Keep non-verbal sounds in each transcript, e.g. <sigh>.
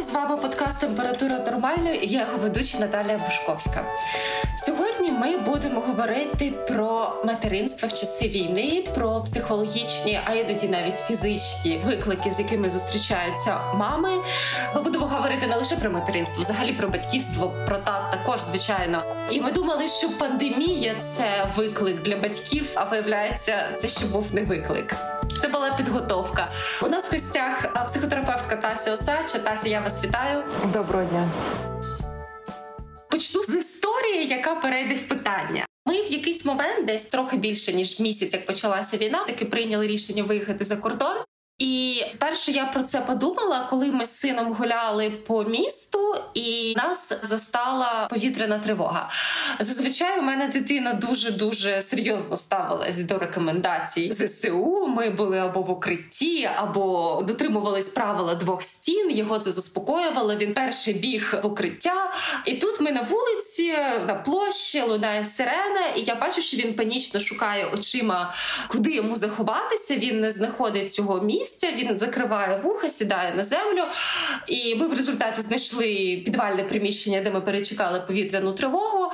Вітаю з вами подкаст Температура нормальна і я його ведуча Наталія Бушковська. Сьогодні ми будемо говорити про материнство в часи війни, про психологічні, а іноді навіть фізичні виклики, з якими зустрічаються мами. Ми будемо говорити не лише про материнство, взагалі про батьківство, про тат також, звичайно. І ми думали, що пандемія це виклик для батьків, а виявляється, це ще був не виклик. Це була підготовка. У нас в гостях психотерапевтка Тася Осача. Тася, я вас вітаю. Доброго дня. Почну з історії, яка перейде в питання. Ми в якийсь момент, десь трохи більше ніж місяць, як почалася війна, таки прийняли рішення виїхати за кордон. І вперше я про це подумала, коли ми з сином гуляли по місту, і нас застала повітряна тривога. Зазвичай у мене дитина дуже дуже серйозно ставилась до рекомендацій ЗСУ. Ми були або в укритті, або дотримувались правила двох стін. Його це заспокоювало. Він перший біг в укриття, і тут ми на вулиці, на площі лунає сирена, і я бачу, що він панічно шукає очима, куди йому заховатися. Він не знаходить цього місця місця. Він закриває вуха, сідає на землю. І ми в результаті знайшли підвальне приміщення, де ми перечекали повітряну тривогу.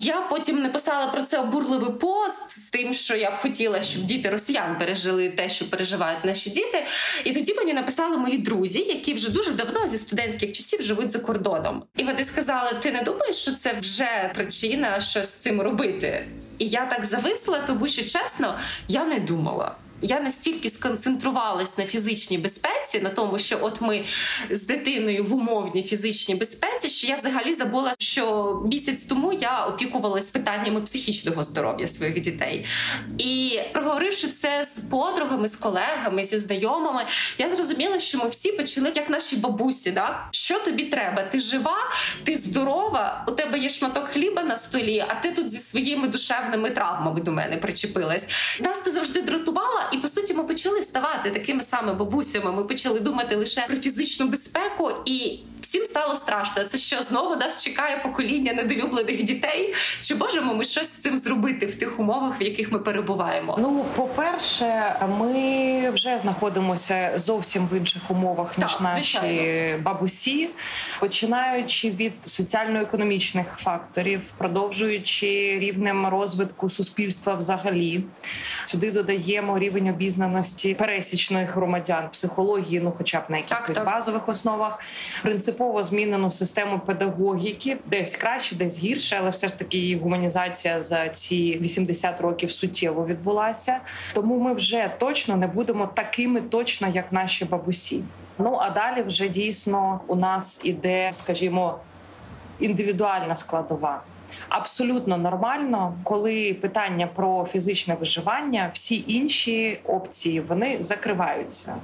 Я потім написала про це обурливий пост з тим, що я б хотіла, щоб діти росіян пережили те, що переживають наші діти. І тоді мені написали мої друзі, які вже дуже давно зі студентських часів живуть за кордоном. І вони сказали: Ти не думаєш, що це вже причина, що з цим робити? І я так зависла, тому що чесно, я не думала я настільки сконцентрувалась на фізичній безпеці, на тому, що от ми з дитиною в умовній фізичній безпеці, що я взагалі забула, що місяць тому я опікувалась питаннями психічного здоров'я своїх дітей. І проговоривши це з подругами, з колегами, зі знайомими, я зрозуміла, що ми всі почали як наші бабусі. Да? Що тобі треба? Ти жива, ти здорова, у тебе є шматок хліба на столі, а ти тут зі своїми душевними травмами до мене причепилась. Нас це завжди дратувала. І по суті, ми почали ставати такими самими бабусями. Ми почали думати лише про фізичну безпеку і всім стало страшно. Це що знову нас чекає покоління недолюблених дітей? Чи можемо ми щось з цим зробити в тих умовах, в яких ми перебуваємо? Ну, по-перше, ми вже знаходимося зовсім в інших умовах ніж так, наші бабусі, починаючи від соціально-економічних факторів, продовжуючи рівнем розвитку суспільства взагалі. Сюди додаємо рівень обізнаності пересічних громадян, психології, ну хоча б на якихось базових основах. Принципово змінену систему педагогіки, десь краще, десь гірше, але все ж таки її гуманізація за ці 80 років суттєво відбулася. Тому ми вже точно не будемо такими точно, як наші бабусі. Ну а далі вже дійсно у нас іде, скажімо, індивідуальна складова. Абсолютно нормально, коли питання про фізичне виживання, всі інші опції вони закриваються.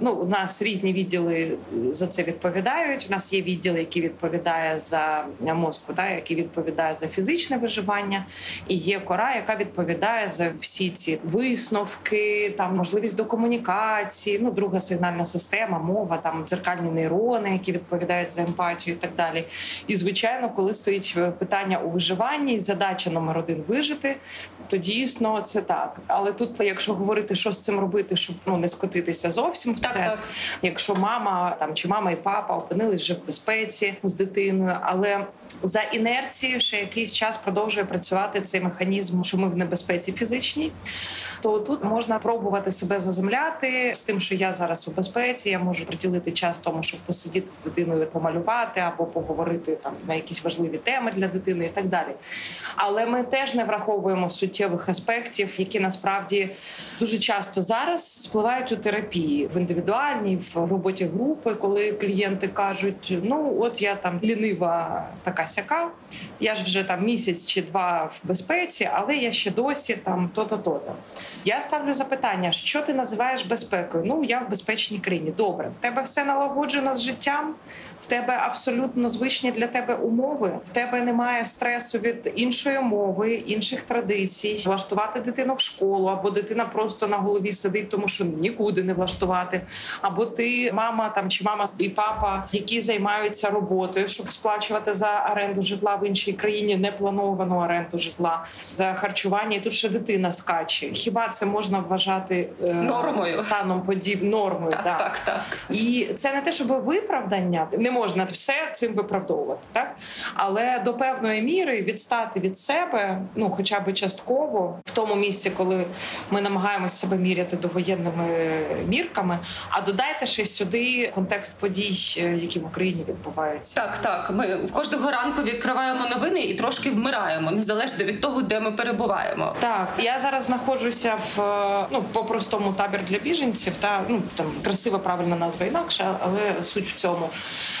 Ну, у нас різні відділи за це відповідають. У нас є відділ, який відповідає за мозку, та який відповідає за фізичне виживання, і є кора, яка відповідає за всі ці висновки, там можливість до комунікації, ну друга сигнальна система, мова, там дзеркальні нейрони, які відповідають за емпатію, і так далі. І звичайно, коли стоїть питання у виживанні, задача номер один вижити, то дійсно це так. Але тут, якщо говорити, що з цим робити, щоб ну не скотитися зовсім в це, так, так. якщо мама там чи мама і папа опинились вже в безпеці з дитиною, але за інерцією ще якийсь час продовжує працювати цей механізм, що ми в небезпеці фізичній, то тут можна пробувати себе заземляти з тим, що я зараз у безпеці, я можу приділити час тому, щоб посидіти з дитиною, помалювати або поговорити там на якісь важливі теми для дитини і так далі. Але ми теж не враховуємо суттєвих аспектів, які насправді дуже часто зараз спливають у терапії в індивідуальній, в роботі групи, коли клієнти кажуть: ну от я там лінива така сяка, я ж вже там місяць чи два в безпеці, але я ще досі там то-то, то-то. Я ставлю запитання, що ти називаєш безпекою? Ну я в безпечній країні. Добре, в тебе все налагоджено з життям, в тебе абсолютно звичні для тебе умови, в тебе немає стресу від іншої мови, інших традицій, влаштувати дитину в школу, або дитина просто на голові сидить, тому що нікуди не влаштувати. Або ти мама там чи мама і папа, які займаються роботою, щоб сплачувати за оренду житла в іншій країні, неплановану оренду житла за харчування. І тут ще дитина скаче. Хіба це можна вважати е, нормою станом подіб нормою? Так, да. так, так. І це не те, щоб виправдання не можна все цим виправдовувати, так але до певної міри відстати від себе, ну хоча б частково, в тому місці, коли ми намагаємося себе міряти довоєнними мірками. А додайте ще сюди контекст подій, е, які в Україні відбуваються. Так, так. Ми кожного ранку відкриваємо новини і трошки вмираємо, незалежно від того, де ми перебуваємо. Так, я зараз знаходжуся в е, ну по простому табір для біженців. Та ну там красива правильна назва інакша, але суть в цьому.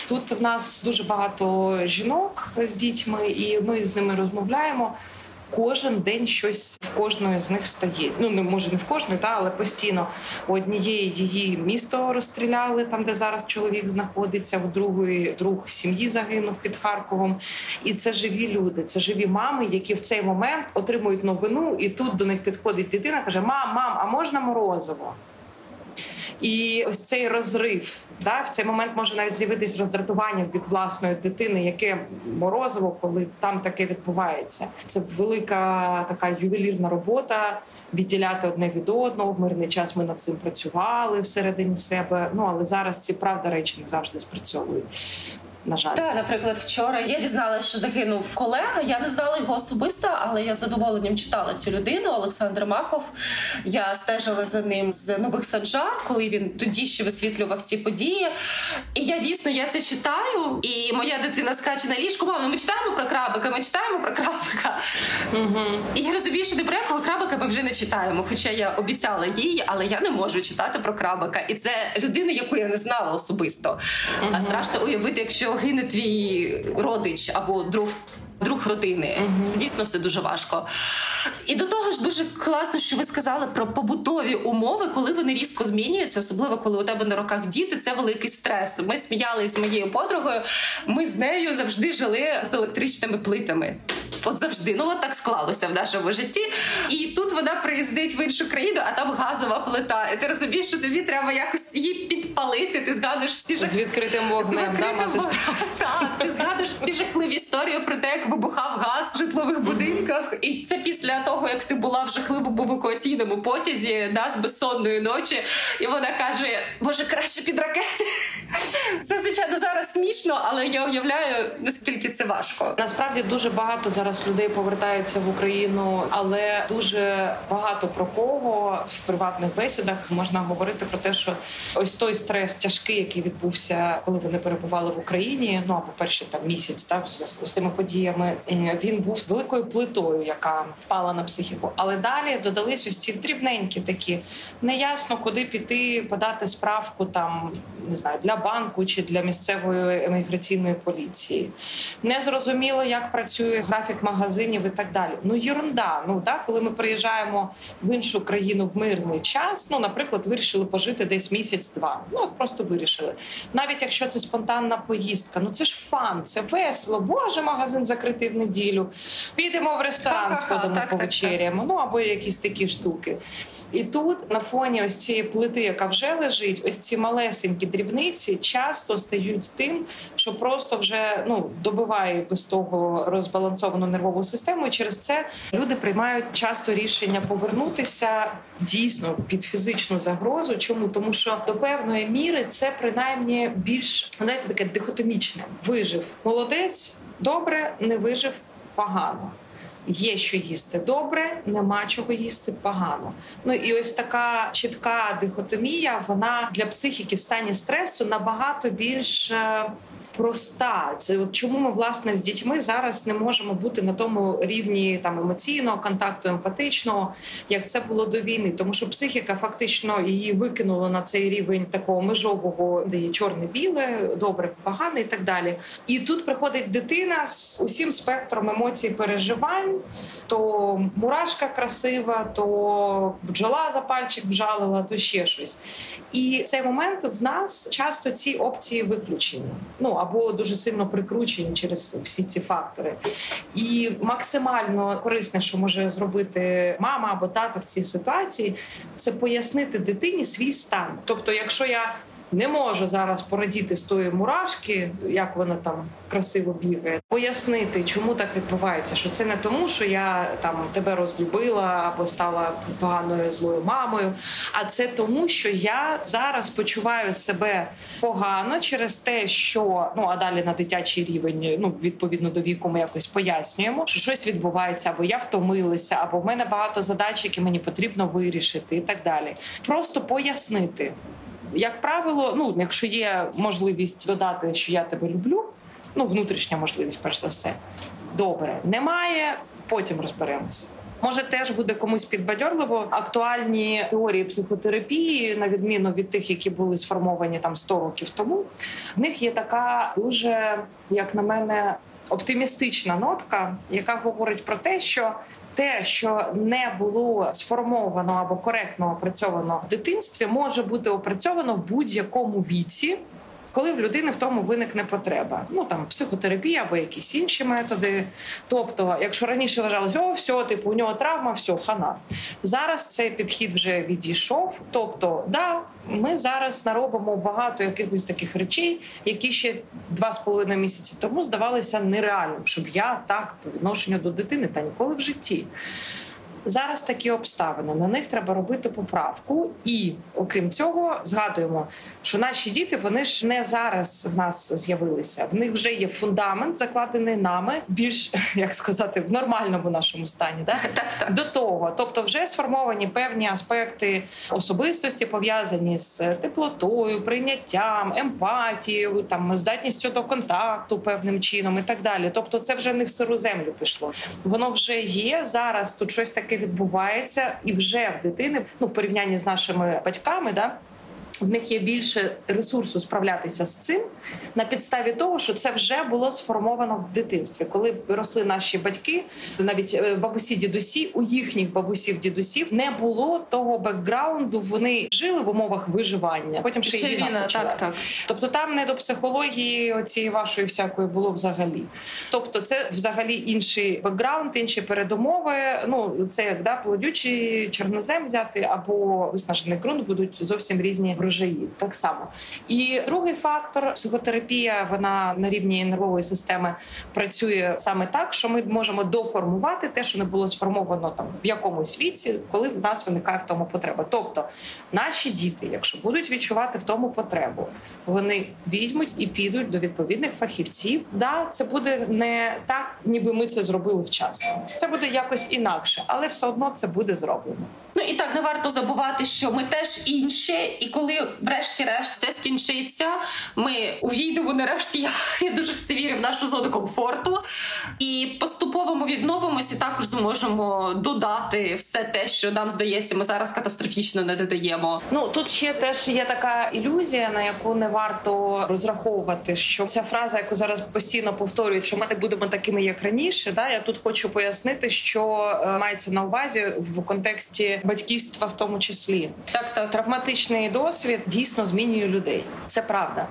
Тут в нас дуже багато жінок з дітьми, і ми з ними розмовляємо. Кожен день щось в кожної з них стає. Ну не може не в кожної, та але постійно у однієї її місто розстріляли там, де зараз чоловік знаходиться. У другої друг сім'ї загинув під Харковом. І це живі люди, це живі мами, які в цей момент отримують новину, і тут до них підходить дитина, каже: Мам, мам, а можна морозиво? І ось цей розрив да в цей момент може навіть з'явитись роздратування в бік власної дитини, яке морозиво, коли там таке відбувається. Це велика така ювелірна робота. Відділяти одне від одного в мирний час. Ми над цим працювали всередині себе. Ну але зараз ці правда речі не завжди спрацьовують на жаль. Так, наприклад, вчора я дізналася, що загинув колега. Я не знала його особисто, але я з задоволенням читала цю людину. Олександр Махов. Я стежила за ним з нових саджар, коли він тоді ще висвітлював ці події. І я дійсно я це читаю. І моя дитина скаче на ліжку. Мама, ми читаємо про крабика, ми читаємо про крабика. Угу. І я розумію, що не про якого крабика ми вже не читаємо. Хоча я обіцяла їй, але я не можу читати про крабика. І це людина, яку я не знала особисто. Угу. А страшно уявити, якщо гине твій родич або друг. Друг родини mm-hmm. це дійсно все дуже важко. І до того ж, дуже класно, що ви сказали про побутові умови, коли вони різко змінюються, особливо коли у тебе на руках діти. Це великий стрес. Ми сміялися з моєю подругою. Ми з нею завжди жили з електричними плитами. От завжди, ну от так склалося в нашому житті. І тут вона приїздить в іншу країну, а там газова плита. І ти розумієш, що тобі треба якось її підпалити. Ти згадуєш всі жах... з відкритим вогнем. Да, <laughs> Так, ти згадуєш всі жахливі історії про те, як вибухав газ в житлових будинках. І це після того, як ти була в жахливому евакуаційному потязі, да, з безсонної ночі. І вона каже: Боже, краще під ракети. Це звичайно зараз смішно, але я уявляю наскільки це важко. Насправді дуже багато зараз зараз людей повертаються в Україну, але дуже багато про кого в приватних бесідах можна говорити про те, що ось той стрес тяжкий, який відбувся, коли вони перебували в Україні. Ну або перший там місяць, та в зв'язку з тими подіями він був великою плитою, яка впала на психіку. Але далі додались ось ці дрібненькі такі неясно, куди піти, подати справку там не знаю для банку чи для місцевої еміграційної поліції. Не зрозуміло, як працює графік магазинів і так далі. Ну єрунда. Ну так, коли ми приїжджаємо в іншу країну в мирний час, ну наприклад, вирішили пожити десь місяць-два. Ну от просто вирішили. Навіть якщо це спонтанна поїздка, ну це ж фан, це весело. Боже, магазин закритий в неділю. Підемо в ресторан, сходимо повечеряємо. Ну або якісь такі штуки. І тут на фоні ось цієї плити, яка вже лежить, ось ці малесенькі дрібниці часто стають тим, що просто вже ну добиває без того розбалансовану нервову систему. І Через це люди приймають часто рішення повернутися дійсно під фізичну загрозу. Чому тому, що до певної міри це принаймні більш знаєте, таке дихотомічне. Вижив молодець, добре, не вижив погано. Є що їсти добре, нема чого їсти погано. Ну і ось така чітка дихотомія. Вона для психіки в стані стресу набагато більш е, проста. Це от чому ми власне з дітьми зараз не можемо бути на тому рівні там емоційного контакту, емпатичного, як це було до війни, тому що психіка фактично її викинула на цей рівень такого межового, де є чорне-біле, добре, погане і так далі. І тут приходить дитина з усім спектром емоцій переживань. То мурашка красива, то бджола за пальчик вжалила, то ще щось. І цей момент в нас часто ці опції виключені. Ну або дуже сильно прикручені через всі ці фактори. І максимально корисне, що може зробити мама або тато в цій ситуації, це пояснити дитині свій стан. Тобто, якщо я не можу зараз порадіти з тої мурашки, як вона там красиво бігає, пояснити, чому так відбувається. Що це не тому, що я там тебе розлюбила або стала поганою злою мамою, а це тому, що я зараз почуваю себе погано через те, що ну а далі на дитячий рівень, ну відповідно до віку, ми якось пояснюємо, що щось відбувається, або я втомилася, або в мене багато задач, які мені потрібно вирішити, і так далі. Просто пояснити як правило, ну якщо є можливість додати, що я тебе люблю, ну внутрішня можливість, перш за все, добре. Немає, потім розберемось. Може, теж буде комусь підбадьорливо актуальні теорії психотерапії, на відміну від тих, які були сформовані там 100 років тому. В них є така дуже, як на мене, оптимістична нотка, яка говорить про те, що те, що не було сформовано або коректно опрацьовано в дитинстві, може бути опрацьовано в будь-якому віці коли в людини в тому виникне потреба. Ну там психотерапія або якісь інші методи. Тобто, якщо раніше вважалось, о, все, типу, у нього травма, все, хана. Зараз цей підхід вже відійшов. Тобто, да, ми зараз наробимо багато якихось таких речей, які ще два з половиною місяці тому здавалися нереальним, щоб я так по відношенню до дитини та ніколи в житті. Зараз такі обставини на них треба робити поправку, і окрім цього, згадуємо, що наші діти вони ж не зараз в нас з'явилися. В них вже є фундамент, закладений нами, більш <laughs> як сказати, в нормальному нашому стані. Да? Так, так. До того, тобто, вже сформовані певні аспекти особистості, пов'язані з теплотою, прийняттям, емпатією, там здатністю до контакту певним чином і так далі. Тобто, це вже не в сиру землю пішло. Воно вже є зараз. Тут щось таке таке відбувається, і вже в дитини, ну в порівнянні з нашими батьками, да в них є більше ресурсу справлятися з цим на підставі того, що це вже було сформовано в дитинстві. Коли росли наші батьки, навіть е, бабусі, дідусі, у їхніх бабусів, дідусів не було того бекграунду. Вони жили в умовах виживання. Потім ще, ще війна так, так. Тобто там не до психології цієї вашої всякої було взагалі. Тобто, це взагалі інший бекграунд, інші передумови. Ну це як да плодючий чорнозем взяти або виснажений ґрунт будуть зовсім різні врожаї. Так само. І другий фактор психотерапія, вона на рівні нервової системи працює саме так, що ми можемо доформувати те, що не було сформовано там в якомусь віці, коли в нас виникає в тому потреба. Тобто наші діти, якщо будуть відчувати в тому потребу, вони візьмуть і підуть до відповідних фахівців. Да, це буде не так, ніби ми це зробили вчасно. Це буде якось інакше, але все одно це буде зроблено. Ну і так не варто забувати, що ми теж інші, і коли, врешті-решт, це скінчиться, ми увійдемо нарешті. Я, я дуже в це вірю в нашу зону комфорту. І поступово ми відновимося, також зможемо додати все те, що нам здається, ми зараз катастрофічно не додаємо. Ну тут ще теж є така ілюзія, на яку не варто розраховувати. Що ця фраза, яку зараз постійно повторюють, що ми не будемо такими, як раніше. Да, я тут хочу пояснити, що е, мається на увазі в контексті батьківства, в тому числі. Так, так. Травматичний досвід дійсно змінює людей. Це правда.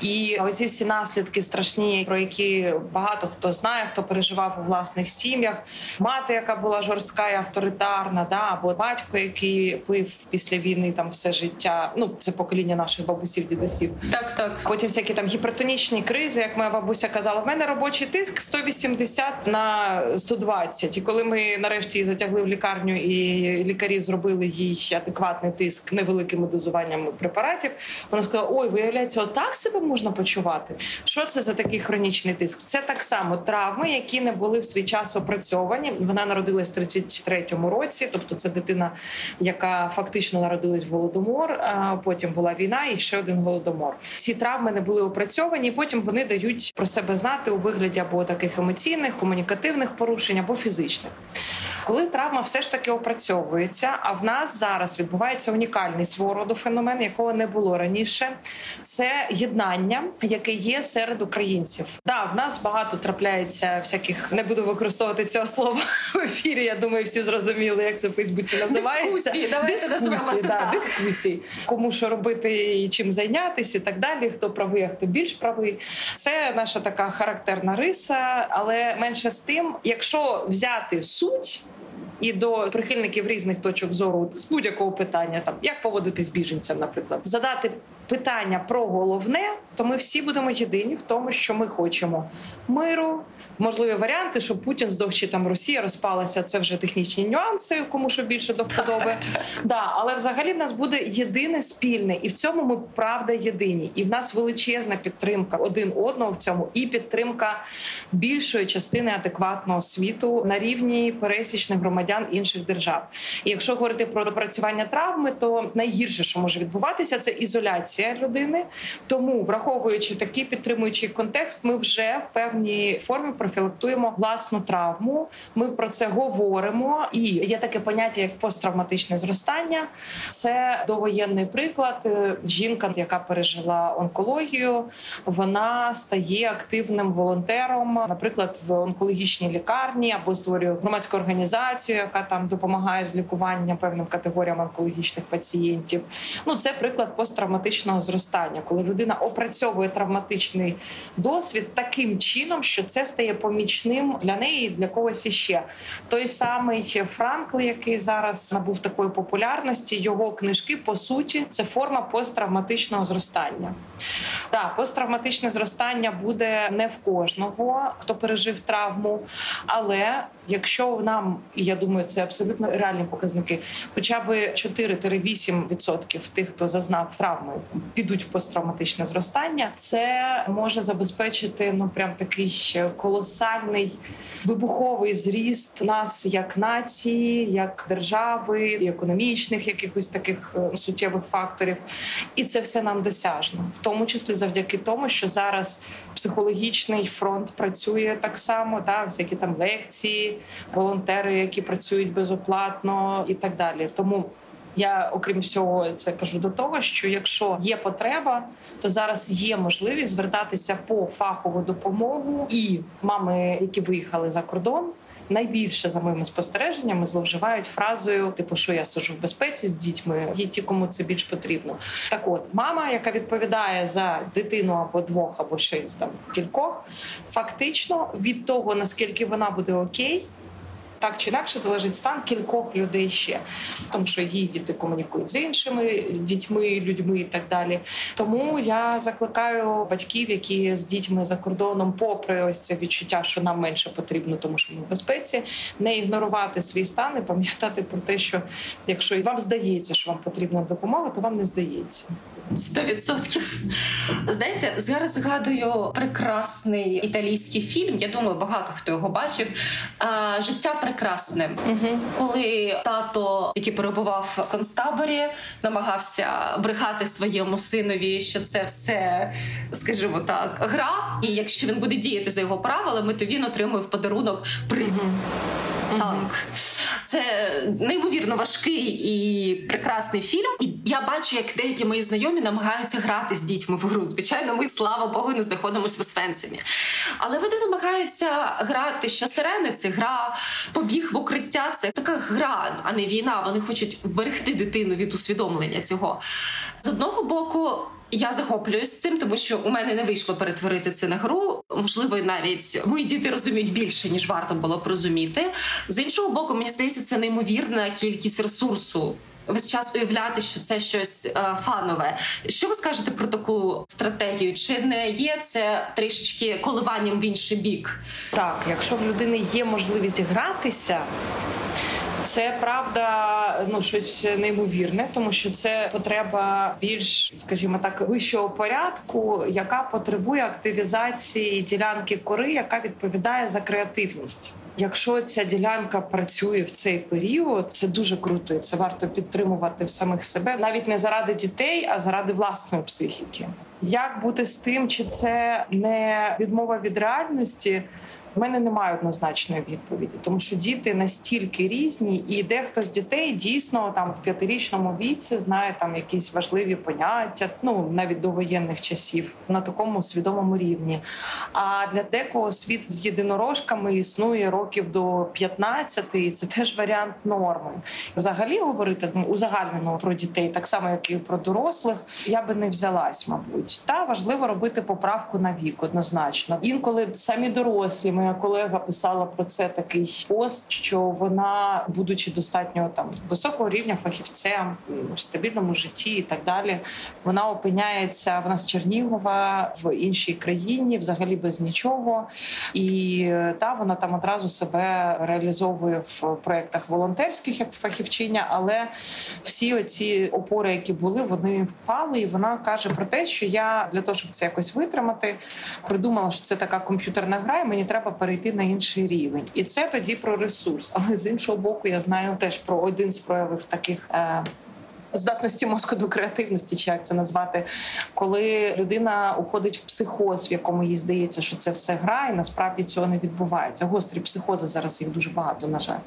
І оці всі наслідки страшні, про які багато хто знає, хто переживав у власних сім'ях. Мати, яка була жорстка і авторитарна, да, або батько, який пив після війни там все життя. Ну це покоління наших бабусів, дідусів. Так, так. Потім всякі там гіпертонічні кризи, як моя бабуся казала, в мене робочий тиск 180 на 120. І коли ми нарешті її затягли в лікарню, і лікарі зробили їй адекватний тиск невеликими дозуваннями препаратів. Вона сказала: Ой, виявляється, отак себе можна почувати. Що це за такий хронічний тиск? Це так само травми, які не були в свій час опрацьовані. Вона народилась в 33-му році, тобто це дитина, яка фактично народилась в голодомор. Потім була війна і ще один голодомор. Ці травми не були опрацьовані. Потім вони дають про себе знати у вигляді або таких емоційних, комунікативних порушень, або фізичних. Коли травма все ж таки опрацьовується, а в нас зараз відбувається унікальний свого роду феномен, якого не було раніше. Це єднання, яке є серед українців. Да, в нас багато трапляється всяких, не буду використовувати цього слова в ефірі. Я думаю, всі зрозуміли, як це в Фейсбуці називається. Дискусії, давайте дискусії, да, дискусії, кому що робити і чим зайнятися, і так далі. Хто правий, а хто більш правий. Це наша така характерна риса, але менше з тим, якщо взяти суть і до прихильників різних точок зору з будь-якого питання, там як поводитись біженцям, наприклад, задати питання про головне, то ми всі будемо єдині в тому, що ми хочемо миру, можливі варіанти, щоб Путін здох чи там Росія розпалася. Це вже технічні нюанси, кому що більше до вподоби. Да, але взагалі в нас буде єдине спільне, і в цьому ми правда єдині. І в нас величезна підтримка один одного в цьому, і підтримка більшої частини адекватного світу на рівні пересічних громадян інших держав. І якщо говорити про допрацювання травми, то найгірше, що може відбуватися, це ізоляція людини. Тому, враховуючи такий підтримуючий контекст, ми вже в певній формі профілактуємо власну травму. Ми про це говоримо. І є таке поняття, як посттравматичне зростання. Це довоєнний приклад. Е, жінка, яка пережила онкологію, вона стає активним волонтером, наприклад, в онкологічній лікарні або створює громадську організацію, яка там допомагає з лікуванням певним категоріям онкологічних пацієнтів. Ну це приклад посттравматичного зростання, коли людина опрацьовує травматичний досвід таким чином, що це стає помічним для неї, для когось іще. Той самий Франкл, який зараз набув такої популярності, його книжки по суті це форма посттравматичного зростання. Так, посттравматичне зростання буде не в кожного, хто пережив травму, але якщо нам, і я думаю, це абсолютно реальні показники, хоча б 4-8% тих, хто зазнав травми, підуть в посттравматичне зростання, це може забезпечити ну прям такий колосальний вибуховий зріст нас як нації, як держави, і економічних якихось таких е, суттєвих факторів, і це все нам досяжно, в тому числі завдяки тому, що зараз психологічний фронт працює так само, та всякі там лекції, волонтери, які працюють безоплатно, і так далі. Тому. Я, окрім всього, це кажу до того, що якщо є потреба, то зараз є можливість звертатися по фахову допомогу і мами, які виїхали за кордон, найбільше за моїми спостереженнями зловживають фразою, типу, що я сижу в безпеці з дітьми, є ті, кому це більш потрібно. Так, от мама, яка відповідає за дитину або двох, або ще там кількох, фактично від того наскільки вона буде окей так чи інакше залежить стан кількох людей ще, тому що її діти комунікують з іншими дітьми, людьми і так далі. Тому я закликаю батьків, які з дітьми за кордоном, попри ось це відчуття, що нам менше потрібно, тому що ми в безпеці, не ігнорувати свій стан і пам'ятати про те, що якщо і вам здається, що вам потрібна допомога, то вам не здається. Сто відсотків. Знаєте, зараз згадую прекрасний італійський фільм. Я думаю, багато хто його бачив. Життя прекрасне. Угу. Коли тато, який перебував в концтаборі, намагався брехати своєму синові, що це все, скажімо так, гра. І якщо він буде діяти за його правилами, то він отримує в подарунок приз. Угу. Так, це неймовірно важкий і прекрасний фільм. І я бачу, як деякі мої знайомі намагаються грати з дітьми в гру. Звичайно, ми слава Богу, не знаходимося в Освенцимі. Але вони намагаються грати, що сирени це гра, побіг в укриття. Це така гра, а не війна. Вони хочуть вберегти дитину від усвідомлення цього. З одного боку, я захоплююсь цим, тому що у мене не вийшло перетворити це на гру. Можливо, навіть мої діти розуміють більше ніж варто було б розуміти. З іншого боку, мені здається, це неймовірна кількість ресурсу. Весь час уявляти, що це щось е, фанове. Що ви скажете про таку стратегію? Чи не є це трішечки коливанням в інший бік? Так, якщо в людини є можливість гратися, це правда, ну щось неймовірне, тому що це потреба більш, скажімо так, вищого порядку, яка потребує активізації ділянки кори, яка відповідає за креативність. Якщо ця ділянка працює в цей період, це дуже круто. і Це варто підтримувати в самих себе, навіть не заради дітей, а заради власної психіки. Як бути з тим, чи це не відмова від реальності? В мене немає однозначної відповіді, тому що діти настільки різні, і дехто з дітей дійсно там в п'ятирічному віці знає там якісь важливі поняття, ну навіть до воєнних часів на такому свідомому рівні. А для декого світ з єдинорожками існує років до 15, і це теж варіант норми. Взагалі говорити ну, узагальнено про дітей, так само як і про дорослих, я би не взялась, мабуть. Та важливо робити поправку на вік однозначно. Інколи самі дорослі моя колега писала про це такий пост, що вона, будучи достатньо там високого рівня фахівцем в стабільному житті і так далі, вона опиняється вона з Чернігова в іншій країні, взагалі без нічого. І та вона там одразу себе реалізовує в проєктах волонтерських як фахівчиня, але всі оці опори, які були, вони впали. І вона каже про те, що я для того, щоб це якось витримати, придумала, що це така комп'ютерна гра, і мені треба перейти на інший рівень, і це тоді про ресурс. Але з іншого боку, я знаю теж про один з проявів таких. Е, здатності мозку до креативності, чи як це назвати, коли людина уходить в психоз, в якому їй здається, що це все гра, і насправді цього не відбувається. Гострі психози зараз їх дуже багато, на жаль,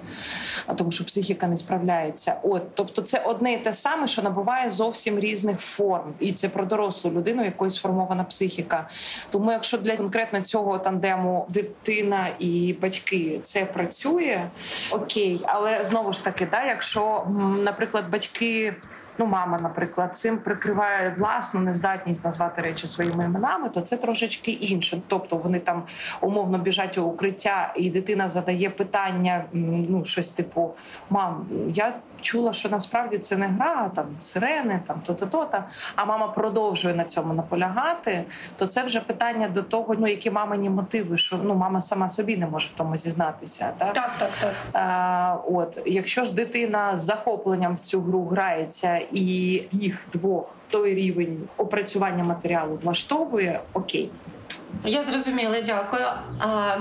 тому що психіка не справляється. От, тобто, це одне і те саме, що набуває зовсім різних форм, і це про дорослу людину, якою сформована психіка. Тому, якщо для конкретно цього тандему дитина і батьки це працює, окей, але знову ж таки, да, якщо, наприклад, батьки ну мама, наприклад, цим прикриває власну нездатність назвати речі своїми іменами, то це трошечки інше. Тобто вони там умовно біжать у укриття, і дитина задає питання, ну щось типу: Мам, я чула, що насправді це не гра, там сирени, там то-то, то-то, а мама продовжує на цьому наполягати, то це вже питання до того, ну які мамині мотиви, що ну мама сама собі не може в тому зізнатися. Так, так, так. так. А, От якщо ж дитина з захопленням в цю гру грається, і їх двох той рівень опрацювання матеріалу влаштовує, окей. Я зрозуміла, дякую. А,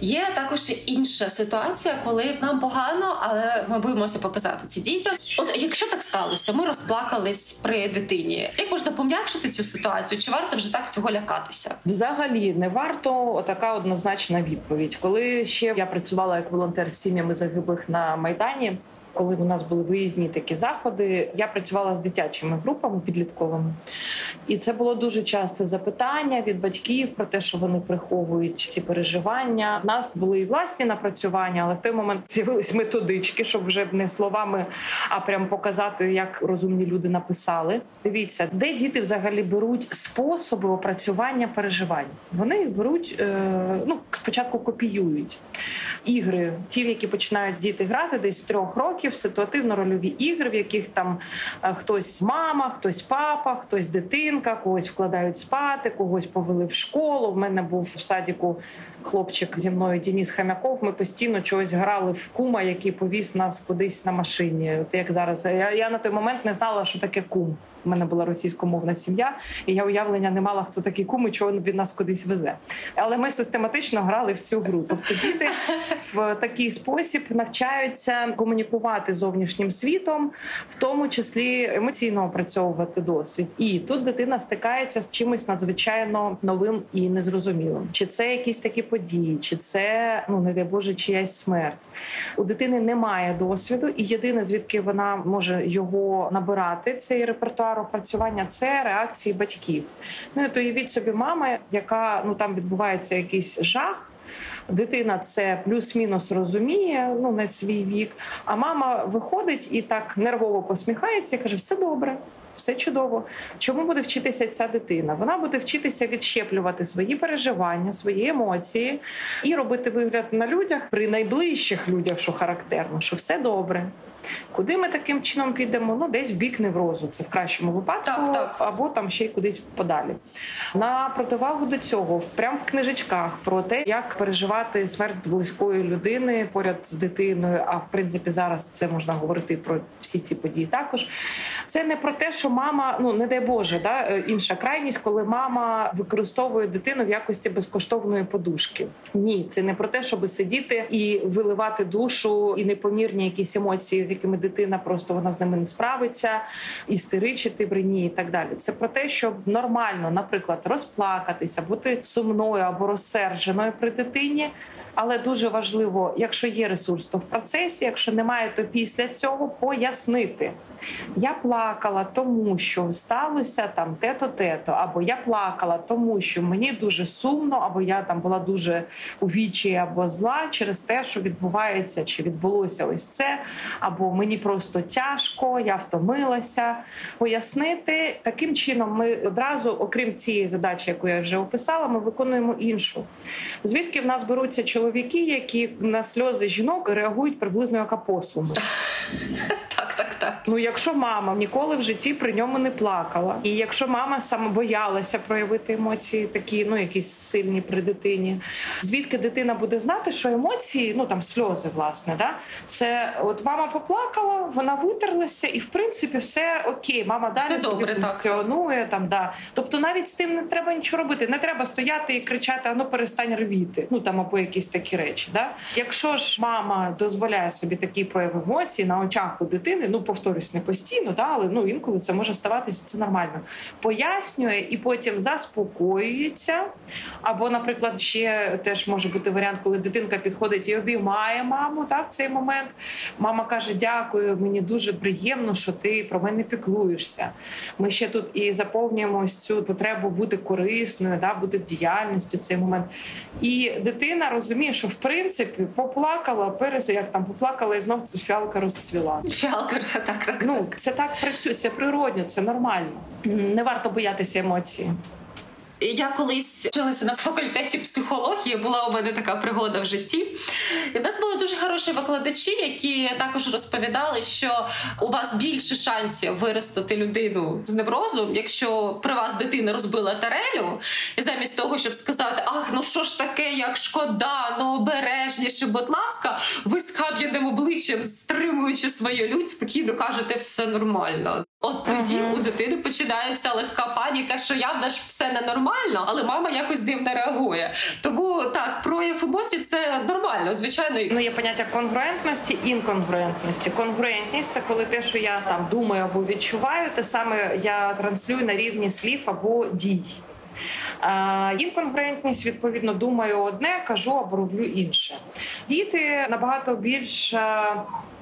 Є також інша ситуація, коли нам погано, але ми боїмося показати це дітям. От якщо так сталося, ми розплакались при дитині. Як можна пом'якшити цю ситуацію? Чи варто вже так цього лякатися? Взагалі не варто така однозначна відповідь. Коли ще я працювала як волонтер з сім'ями загиблих на майдані коли у нас були виїзні такі заходи, я працювала з дитячими групами підлітковими, і це було дуже часте запитання від батьків про те, що вони приховують ці переживання. У нас були і власні напрацювання, але в той момент з'явились методички, щоб вже не словами, а прям показати, як розумні люди написали. Дивіться, де діти взагалі беруть способи опрацювання переживань. Вони їх беруть е, ну спочатку копіюють ігри, ті, в які починають діти грати, десь з трьох років ситуативно-рольові ігри, в яких там е, хтось мама, хтось папа, хтось дитинка, когось вкладають спати, когось повели в школу. В мене був в садіку хлопчик зі мною Дініс Хам'яков. Ми постійно чогось грали в кума, який повіз нас кудись на машині. От як зараз я, я на той момент не знала, що таке кум. У мене була російськомовна сім'я, і я уявлення не мала, хто такий кум і чого він нас кудись везе. Але ми систематично грали в цю гру. Тобто діти в такий спосіб навчаються комунікувати з зовнішнім світом, в тому числі емоційно опрацьовувати досвід. І тут дитина стикається з чимось надзвичайно новим і незрозумілим. Чи це якісь такі події, чи це ну не дай Боже, чиясь смерть. У дитини немає досвіду, і єдине звідки вона може його набирати, цей репертуар опрацювання це реакції батьків. Ну і то уявіть собі, мама, яка ну там відбувається якийсь жах. Дитина це плюс-мінус розуміє, ну на свій вік. А мама виходить і так нервово посміхається і каже: все добре все чудово. Чому буде вчитися ця дитина? Вона буде вчитися відщеплювати свої переживання, свої емоції і робити вигляд на людях при найближчих людях, що характерно, що все добре. Куди ми таким чином підемо? Ну, десь в бік неврозу, це в кращому випадку, так, так. або там ще й кудись подалі. На противагу до цього, прямо в книжечках про те, як переживати смерть близької людини поряд з дитиною. А в принципі, зараз це можна говорити про всі ці події. Також це не про те, що мама, ну не дай Боже, да е, інша крайність, коли мама використовує дитину в якості безкоштовної подушки. Ні, це не про те, щоб сидіти і виливати душу і непомірні якісь емоції з якими дитина просто вона з ними не справиться, істеричити при ній і так далі. Це про те, щоб нормально, наприклад, розплакатися, бути сумною або розсерженою при дитині. Але дуже важливо, якщо є ресурс, то в процесі, якщо немає, то після цього пояснити. Я плакала, тому що сталося там те-то, те-то, або я плакала, тому що мені дуже сумно, або я там була дуже у вічі або зла через те, що відбувається, чи відбулося ось це, або мені просто тяжко, я втомилася. Пояснити таким чином, ми одразу, окрім цієї задачі, яку я вже описала, ми виконуємо іншу. Звідки в нас беруться чоловіки, які на сльози жінок реагують приблизно як апосуми. <laughs> Так. Ну, якщо мама ніколи в житті при ньому не плакала, і якщо мама саме боялася проявити емоції, такі ну якісь сильні при дитині, звідки дитина буде знати, що емоції, ну там сльози, власне, да це от мама поплакала, вона витерлася, і в принципі все окей, мама далі все добре, функціонує так. там. Да, тобто навіть з тим не треба нічого робити. Не треба стояти і кричати, а ну перестань ревіти. Ну там або якісь такі речі. Да? Якщо ж мама дозволяє собі такий прояв емоцій на очах у дитини, ну повторюсь, не постійно, да, але ну інколи це може ставатися це нормально. Пояснює і потім заспокоюється. Або, наприклад, ще теж може бути варіант, коли дитинка підходить і обіймає маму та в цей момент. Мама каже: Дякую, мені дуже приємно, що ти про мене піклуєшся. Ми ще тут і заповнюємо ось цю потребу бути корисною, да, бути в діяльності в цей момент. І дитина розуміє, що в принципі поплакала, перес, як там поплакала, і знов фіалка розцвіла. Фіалка, <laughs> так, так. Ну це так працює, це природньо, це нормально. Не варто боятися емоцій. Я колись вчилася на факультеті психології, була у мене така пригода в житті. І в нас були дуже хороші викладачі, які також розповідали, що у вас більше шансів виростити людину з неврозом, якщо при вас дитина розбила тарелю, і замість того, щоб сказати, ах, ну що ж таке, як шкода, ну обережніше, будь ласка, ви з хаб'яним обличчям, стримуючи свою лють, спокійно кажете, все нормально. От тоді uh-huh. у дитини починається легка паніка, що я в все ненормально, але мама якось дивно реагує. Тому так, прояв емоцій це нормально, звичайно. Ну є поняття конгруентності, інконгруентності. Конгруентність це коли те, що я там думаю або відчуваю, те саме я транслюю на рівні слів або дій. Інконгруентність, відповідно, думаю одне, кажу або роблю інше. Діти набагато більш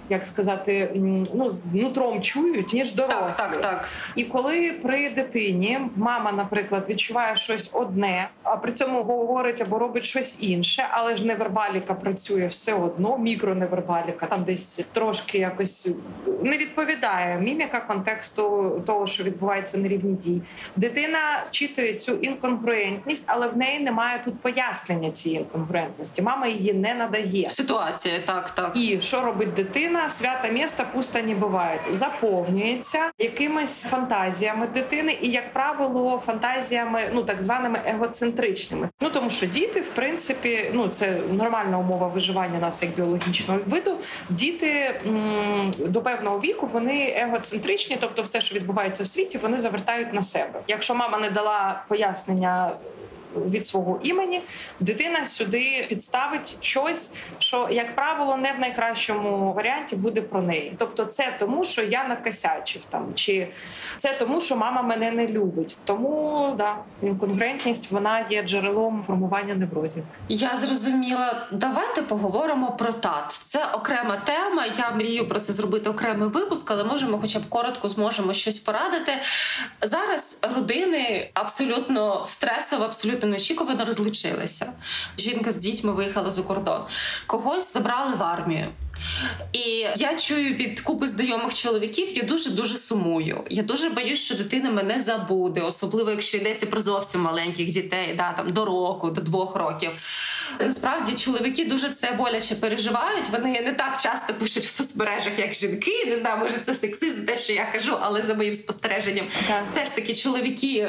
як сказати, ну з нутром чують ніж дорослі. Так, так, так. І коли при дитині мама, наприклад, відчуває щось одне, а при цьому говорить або робить щось інше, але ж невербаліка працює все одно. Мікроневербаліка там десь трошки якось не відповідає міміка контексту того, що відбувається на рівні дій. Дитина зчитує цю інконгруентність, але в неї немає тут пояснення цієї інконгруентності. Мама її не надає. Ситуація так, так. І що робить дитина? Дитина свята міста пусто не буває, заповнюється якимись фантазіями дитини, і, як правило, фантазіями, ну так званими егоцентричними. Ну тому що діти, в принципі, ну це нормальна умова виживання нас як біологічного виду. Діти м- до певного віку вони егоцентричні, тобто все, що відбувається в світі, вони завертають на себе. Якщо мама не дала пояснення від свого імені, дитина сюди підставить щось, що, як правило, не в найкращому варіанті буде про неї. Тобто, це тому, що я накосячив там, чи це тому, що мама мене не любить. Тому да, інконгрентність вона є джерелом формування неврозів. Я зрозуміла. Давайте поговоримо про тат. Це окрема тема. Я мрію про це зробити окремий випуск, але можемо, хоча б коротко, зможемо щось порадити. Зараз родини абсолютно стресово, абсолютно неочікувано розлучилися. Жінка з дітьми виїхала за кордон, когось забрали в армію. І я чую від купи знайомих чоловіків, я дуже дуже сумую. Я дуже боюсь, що дитина мене забуде, особливо якщо йдеться про зовсім маленьких дітей, да там до року, до двох років. Насправді чоловіки дуже це боляче переживають. Вони не так часто пишуть в соцмережах, як жінки. Не знаю, може це сексизм, те, що я кажу, але за моїм спостереженням, так. все ж таки чоловіки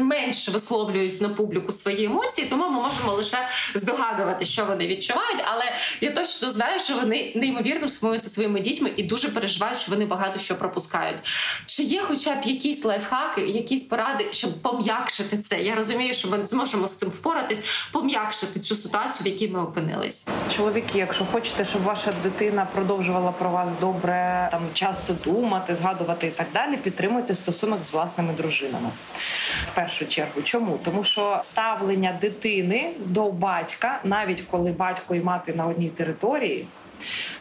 менше висловлюють на публіку свої емоції, тому ми можемо лише здогадувати, що вони відчувають. Але я точно знаю, що вони неймовірно сумуються своїми дітьми і дуже переживають, що вони багато що пропускають. Чи є, хоча б якісь лайфхаки, якісь поради, щоб пом'якшити це? Я розумію, що ми зможемо з цим впоратись, пом'якшити цю ситуацію, в якій ми опинились. Чоловіки, якщо хочете, щоб ваша дитина продовжувала про вас добре, там часто думати, згадувати і так далі, підтримуйте стосунок з власними дружинами. В першу чергу, чому тому, що ставлення дитини до батька, навіть коли батько і мати на одній території,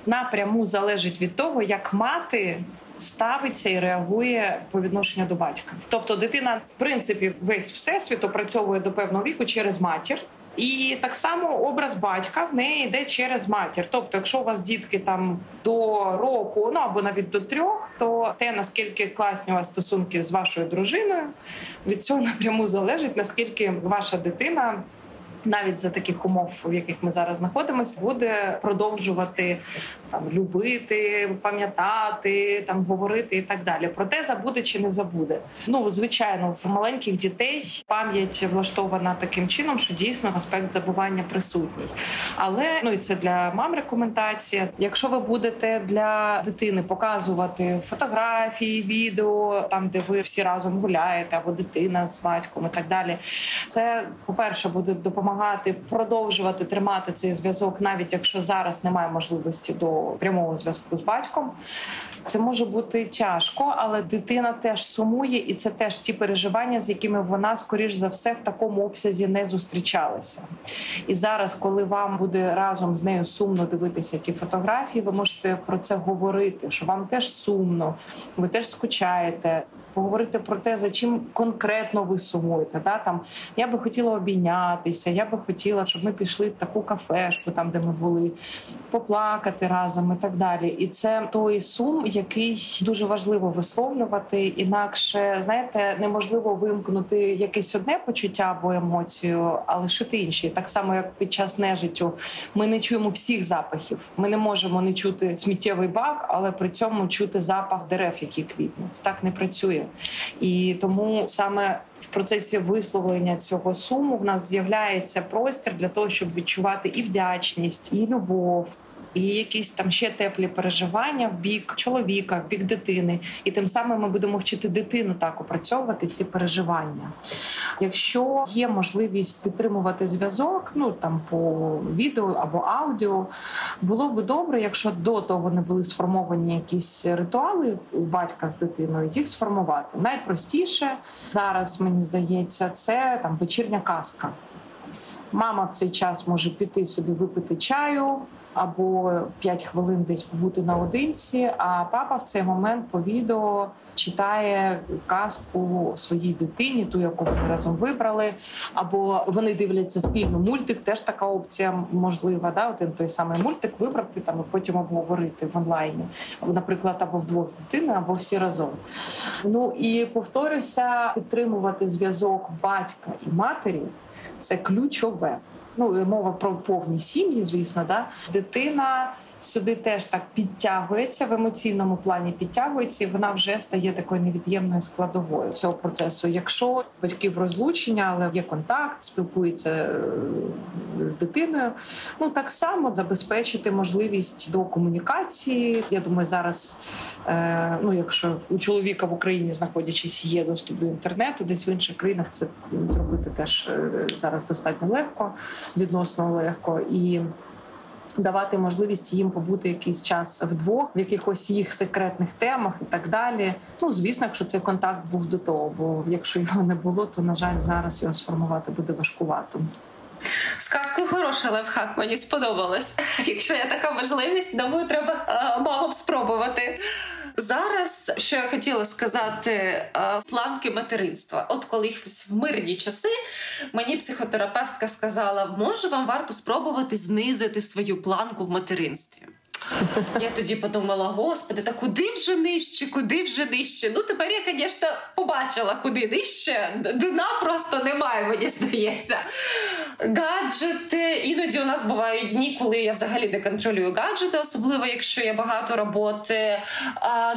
напряму залежить від того, як мати ставиться і реагує по відношенню до батька. Тобто, дитина, в принципі, весь всесвіт опрацьовує до певного віку через матір. І так само образ батька в неї йде через матір. Тобто, якщо у вас дітки там до року, ну або навіть до трьох, то те наскільки класні у вас стосунки з вашою дружиною, від цього <laughs> напряму залежить наскільки ваша дитина навіть за таких умов, в яких ми зараз знаходимося, буде продовжувати там любити, пам'ятати, там говорити і так далі. Проте забуде чи не забуде. Ну звичайно, в маленьких дітей пам'ять влаштована таким чином, що дійсно аспект забування присутній. Але ну і це для мам рекомендація. Якщо ви будете для дитини показувати фотографії, відео там, де ви всі разом гуляєте, або дитина з батьком і так далі, це по перше буде допомагати допомагати продовжувати тримати цей зв'язок, навіть якщо зараз немає можливості до прямого зв'язку з батьком. Це може бути тяжко, але дитина теж сумує, і це теж ті переживання, з якими вона, скоріш за все, в такому обсязі не зустрічалася. І зараз, коли вам буде разом з нею сумно дивитися ті фотографії, ви можете про це говорити, що вам теж сумно, ви теж скучаєте поговорити про те, за чим конкретно ви сумуєте. Да? Там я би хотіла обійнятися, я би хотіла, щоб ми пішли в таку кафешку, там де ми були, поплакати разом і так далі. І це той сум, який дуже важливо висловлювати. Інакше знаєте, неможливо вимкнути якесь одне почуття або емоцію, а лишити інші. Так само, як під час нежиттю, ми не чуємо всіх запахів. Ми не можемо не чути сміттєвий бак, але при цьому чути запах дерев, які квітнуть. Так не працює. І тому саме в процесі висловлення цього суму в нас з'являється простір для того, щоб відчувати і вдячність, і любов і якісь там ще теплі переживання в бік чоловіка, в бік дитини, і тим самим ми будемо вчити дитину так опрацьовувати ці переживання. Якщо є можливість підтримувати зв'язок, ну там по відео або аудіо, було би добре, якщо до того не були сформовані якісь ритуали у батька з дитиною, їх сформувати. Найпростіше зараз мені здається, це там вечірня казка. Мама в цей час може піти собі випити чаю, або 5 хвилин десь побути наодинці. А папа в цей момент по відео читає казку своїй дитині, ту, яку вони разом вибрали, або вони дивляться спільно мультик. Теж така опція можлива. Да? Один той самий мультик вибрати там і потім обговорити в онлайні, наприклад, або вдвох з дитиною, або всі разом. Ну і повторюся, підтримувати зв'язок батька і матері це ключове ну мова про повні сім'ї, звісно, да дитина. Сюди теж так підтягується в емоційному плані, підтягується, і вона вже стає такою невід'ємною складовою цього процесу. Якщо батьків розлучення, але є контакт, спілкується е, з дитиною, ну так само забезпечити можливість до комунікації. Я думаю, зараз, е, ну якщо у чоловіка в Україні знаходячись, є доступ до інтернету, десь в інших країнах це зробити теж е, зараз достатньо легко, відносно легко і давати можливість їм побути якийсь час вдвох в якихось їх секретних темах і так далі. Ну звісно, якщо цей контакт був до того, бо якщо його не було, то на жаль, зараз його сформувати буде важкувато. Сказку хороша лайфхак, мені сподобалось. Якщо є така можливість, думаю, треба е, мамам спробувати. Зараз що я хотіла сказати, е, планки материнства. От коли в мирні часи мені психотерапевтка сказала, може вам варто спробувати знизити свою планку в материнстві. Я тоді подумала: господи, та куди вже нижче, куди вже нижче? Ну тепер я, звісно, побачила, куди нижче. Дна просто немає, мені здається. Гаджети. Іноді у нас бувають дні, коли я взагалі не контролюю гаджети, особливо якщо є багато роботи.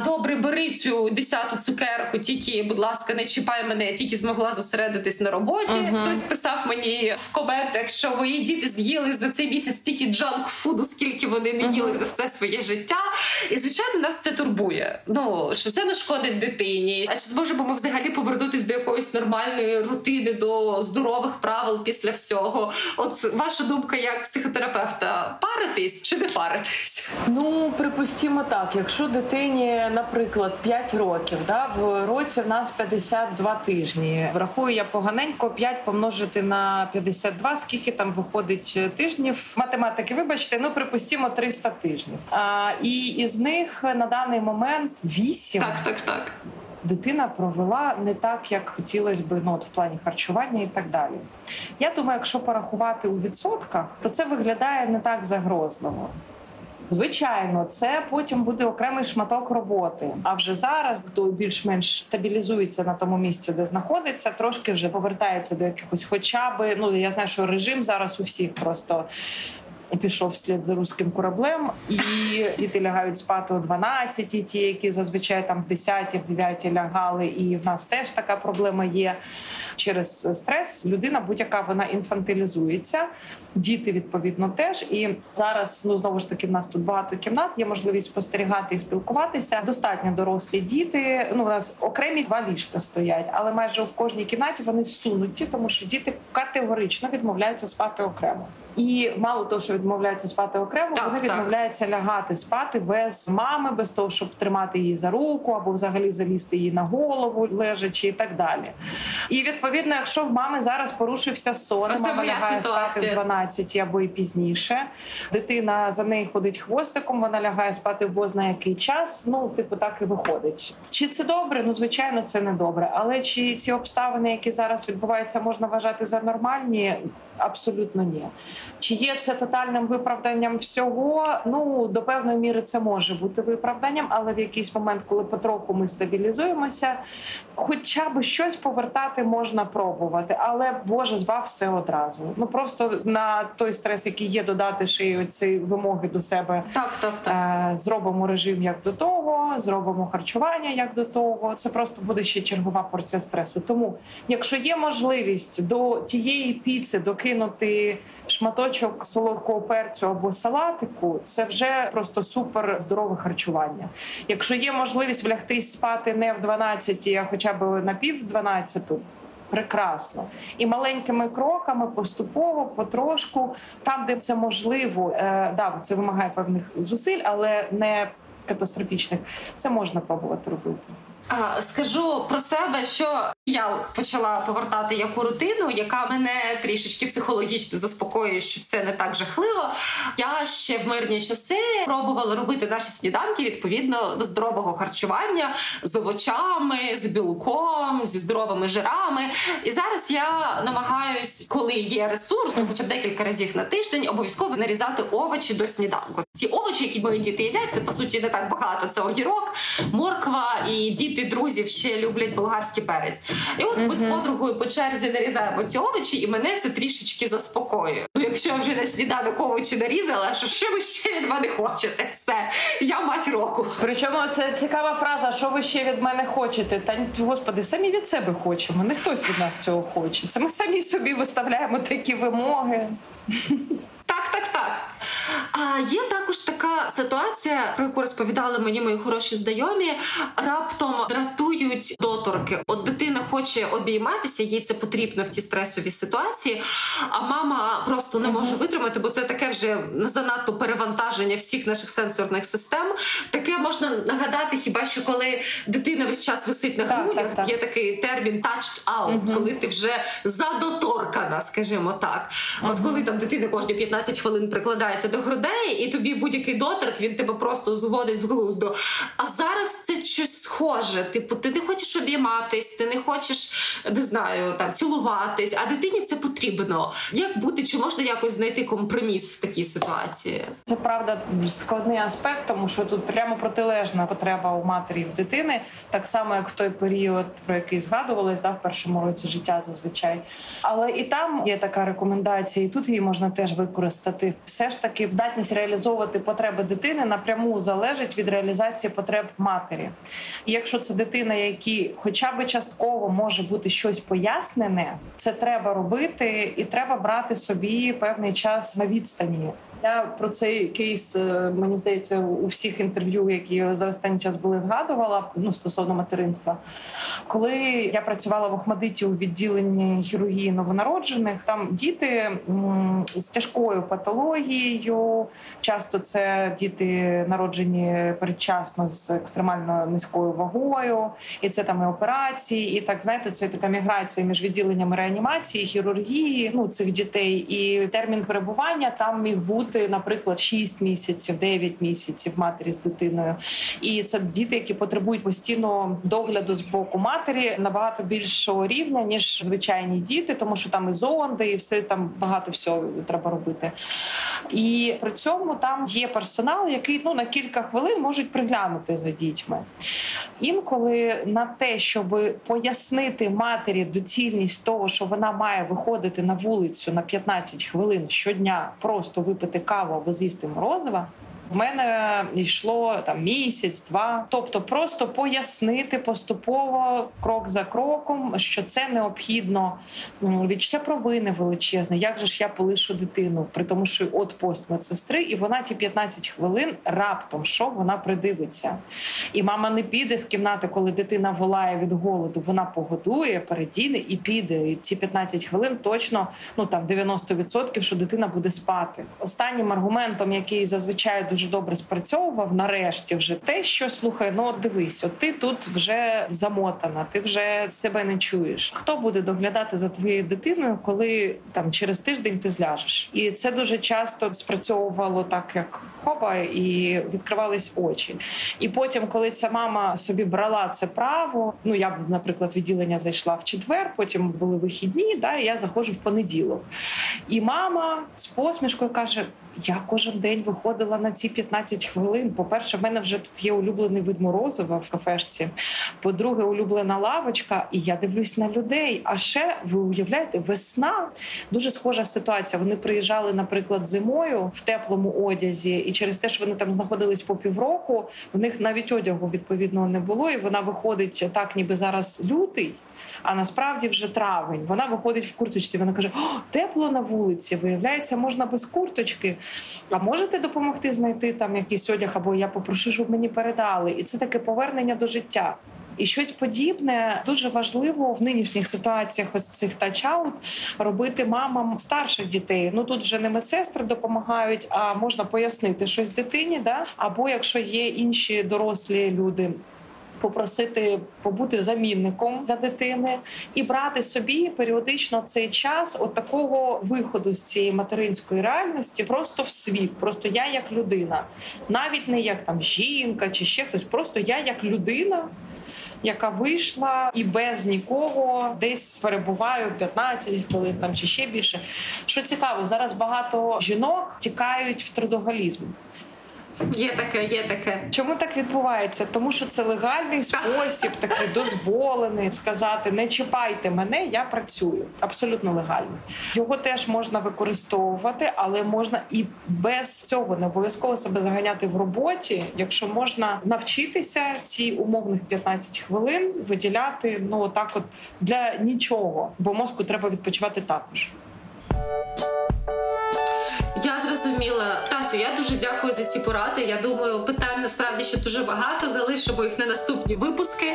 Добре, бери цю десяту цукерку, тільки, будь ласка, не чіпай мене, я тільки змогла зосередитись на роботі. Uh-huh. Хтось писав мені в коментах, що мої діти з'їли за цей місяць стільки джанк фуду, скільки вони не їли за все своє життя. І звичайно, нас це турбує. Ну що це не шкодить дитині. А чи зможемо ми взагалі повернутися до якоїсь нормальної рутини, до здорових правил після всього? от ваша думка як психотерапевта, паритись чи не паритись? Ну припустімо так, якщо дитині, наприклад, 5 років, да, в році в нас 52 тижні. Врахую я поганенько 5 помножити на 52, скільки там виходить тижнів математики. Вибачте, ну припустімо 300 тижнів. А, І із них на даний момент 8. Так, так, так дитина провела не так, як хотілося б ну, от в плані харчування і так далі. Я думаю, якщо порахувати у відсотках, то це виглядає не так загрозливо. Звичайно, це потім буде окремий шматок роботи. А вже зараз, хто більш-менш стабілізується на тому місці, де знаходиться, трошки вже повертається до якихось, хоча би ну я знаю, що режим зараз у всіх просто пішов вслід за руським кораблем, і діти лягають спати о 12, ті, які зазвичай там в 10, в 9 лягали. І в нас теж така проблема є через стрес. Людина будь-яка вона інфантилізується, діти відповідно теж. І зараз ну знову ж таки в нас тут багато кімнат. Є можливість спостерігати і спілкуватися. Достатньо дорослі діти. Ну у нас окремі два ліжка стоять, але майже в кожній кімнаті вони сунуті, тому що діти категорично відмовляються спати окремо. І мало того, що відмовляються спати окремо, так, вони так. відмовляються лягати спати без мами, без того, щоб тримати її за руку або взагалі залізти її на голову, лежачи і так далі. І відповідно, якщо в мами зараз порушився сон, Оце мама лягає спати в 12 або і пізніше, дитина за нею ходить хвостиком, вона лягає спати в бозна який час. Ну, типу, так і виходить. Чи це добре? Ну звичайно, це не добре. Але чи ці обставини, які зараз відбуваються, можна вважати за нормальні? Абсолютно ні. Чи є це тотальним виправданням всього? Ну до певної міри це може бути виправданням, але в якийсь момент, коли потроху ми стабілізуємося, хоча б щось повертати можна пробувати, але Боже збав все одразу. Ну просто на той стрес, який є, додати ще й оці вимоги до себе. Так, так, так. Е, зробимо режим як до того, зробимо харчування як до того. Це просто буде ще чергова порція стресу. Тому, якщо є можливість до тієї піци докинути шматочок солодкого перцю або салатику, це вже просто супер здорове харчування. Якщо є можливість влягтись спати не в 12, а хоча б на пів 12, Прекрасно і маленькими кроками поступово, потрошку, там, де це можливо, е, да, це вимагає певних зусиль, але не катастрофічних. Це можна пробувати робити. Скажу про себе, що я почала повертати яку рутину, яка мене трішечки психологічно заспокоює, що все не так жахливо. Я ще в мирні часи пробувала робити наші сніданки відповідно до здорового харчування з овочами, з білком, зі здоровими жирами. І зараз я намагаюсь, коли є ресурс, ну хоча б декілька разів на тиждень, обов'язково нарізати овочі до сніданку. Ці овочі, які мої діти їдять, це по суті не так багато. Це огірок, морква і діти друзів ще люблять болгарський перець. І от ми з подругою по черзі нарізаємо ці овочі, і мене це трішечки заспокоює. Ну, якщо я вже на сніданок овочі нарізала, що що ви ще від мене хочете? Все, я мать року. Причому це цікава фраза, що ви ще від мене хочете? Та господи, самі від себе хочемо. Не хтось від нас цього хоче. Це ми самі собі виставляємо такі вимоги. Так, так, так. А є також така ситуація, про яку розповідали мені мої хороші знайомі. Раптом дратують доторки. От дитина хоче обійматися, їй це потрібно в цій стресовій ситуації. А мама просто не може витримати, бо це таке вже занадто перевантаження всіх наших сенсорних систем. Таке можна нагадати, хіба що коли дитина весь час висить на грудях, так, так, так. є такий термін touched out, угу. коли ти вже задоторкана, скажімо так. От коли там дитина кожні 15 хвилин прикладається до грудей, і тобі будь-який доторк він тебе просто зводить з глузду. А зараз щось схоже. Типу, ти не хочеш обійматись, ти не хочеш не знаю, там цілуватись, а дитині це потрібно. Як бути, чи можна якось знайти компроміс в такій ситуації? Це правда складний аспект, тому що тут прямо протилежна потреба у матері в дитини, так само як в той період, про який згадувалось, да, в першому році життя зазвичай. Але і там є така рекомендація, і тут її можна теж використати. Все ж таки, здатність реалізовувати потреби дитини напряму залежить від реалізації потреб матері. Якщо це дитина, якій хоча б частково може бути щось пояснене, це треба робити, і треба брати собі певний час на відстані Я про цей кейс е, мені здається у всіх інтерв'ю, які за останній час були згадувала ну стосовно материнства. Коли я працювала в Охмадиті у відділенні хірургії новонароджених, там діти з тяжкою патологією, часто це діти народжені передчасно з екстремально низькою вагою, і це там і операції, і так знаєте, це така міграція між відділеннями реанімації, хірургії ну цих дітей, і термін перебування там міг бути, наприклад, 6 місяців, 9 місяців матері з дитиною. І це діти, які потребують постійного догляду з боку матері набагато більшого рівня ніж звичайні діти, тому що там і зонди, і все там багато всього треба робити. І при цьому там є персонал, який ну на кілька хвилин можуть приглянути за дітьми. Інколи на те, щоб пояснити матері доцільність того, що вона має виходити на вулицю на 15 хвилин щодня, просто випити каву або з'їсти морозива, в мене йшло там місяць-два. Тобто, просто пояснити поступово крок за кроком, що це необхідно відчуття провини величезне. Як же ж я полишу дитину, при тому, що от пост медсестри, і вона ті 15 хвилин раптом що вона придивиться. І мама не піде з кімнати, коли дитина волає від голоду. Вона погодує, передіне і піде. І ці 15 хвилин точно ну там 90%, що дитина буде спати. Останнім аргументом, який зазвичай дуже дуже добре спрацьовував нарешті вже те, що слухай, ну дивись, от ти тут вже замотана, ти вже себе не чуєш. Хто буде доглядати за твоєю дитиною, коли там через тиждень ти зляжеш? І це дуже часто спрацьовувало так, як хоба, і відкривались очі. І потім, коли ця мама собі брала це право, ну я б, наприклад, відділення зайшла в четвер, потім були вихідні, да, і я заходжу в понеділок. І мама з посмішкою каже: я кожен день виходила на ці 15 хвилин. По-перше, в мене вже тут є улюблений вид морозива в кафешці. По-друге, улюблена лавочка, і я дивлюсь на людей. А ще ви уявляєте, весна дуже схожа ситуація. Вони приїжджали, наприклад, зимою в теплому одязі, і через те, що вони там знаходились по півроку, в них навіть одягу відповідного не було. І вона виходить так, ніби зараз лютий а насправді вже травень. Вона виходить в курточці. Вона каже: О, тепло на вулиці. Виявляється, можна без курточки. А можете допомогти знайти там якийсь одяг, або я попрошу, щоб мені передали. І це таке повернення до життя. І щось подібне дуже важливо в нинішніх ситуаціях ось цих touched out робити мамам старших дітей. Ну тут вже не медсестри допомагають, а можна пояснити щось дитині. Да? Або якщо є інші дорослі люди, попросити побути замінником для дитини і брати собі періодично цей час от такого виходу з цієї материнської реальності, просто в світ, просто я як людина, навіть не як там жінка чи ще хтось, просто я як людина. Яка вийшла і без нікого десь перебуваю 15 хвилин там чи ще більше. Що цікаво, зараз багато жінок тікають в трудоголізм. Є таке, є таке. Чому так відбувається? Тому що це легальний спосіб, такий дозволений сказати: не чіпайте мене, я працюю. Абсолютно легально. Його теж можна використовувати, але можна і без цього не обов'язково себе заганяти в роботі, якщо можна навчитися ці умовних 15 хвилин виділяти ну так, от для нічого, бо мозку треба відпочивати також. Зрозуміла, Тасю. Я дуже дякую за ці поради. Я думаю, питань насправді ще дуже багато. Залишимо їх на наступні випуски.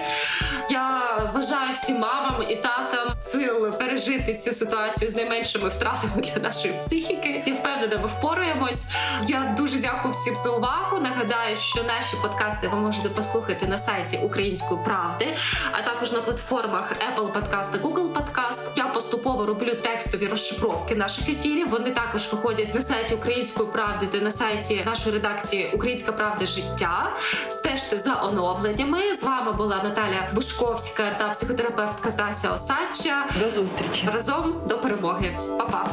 Я бажаю всім мамам і татам сил пережити цю ситуацію з найменшими втратами для нашої психіки. Я впевнена, ми впораємось. Я дуже дякую всім за увагу. Нагадаю, що наші подкасти ви можете послухати на сайті Української правди, а також на платформах Apple Podcast та Google Podcast. Я поступово роблю текстові розшифровки наших ефірів. Вони також виходять на сайті Української правди та на сайті нашої редакції Українська Правда життя. Стежте за оновленнями. З вами була Наталя Бушковська та психотерапевтка Тася Осадча. До зустрічі разом до перемоги, Па-па!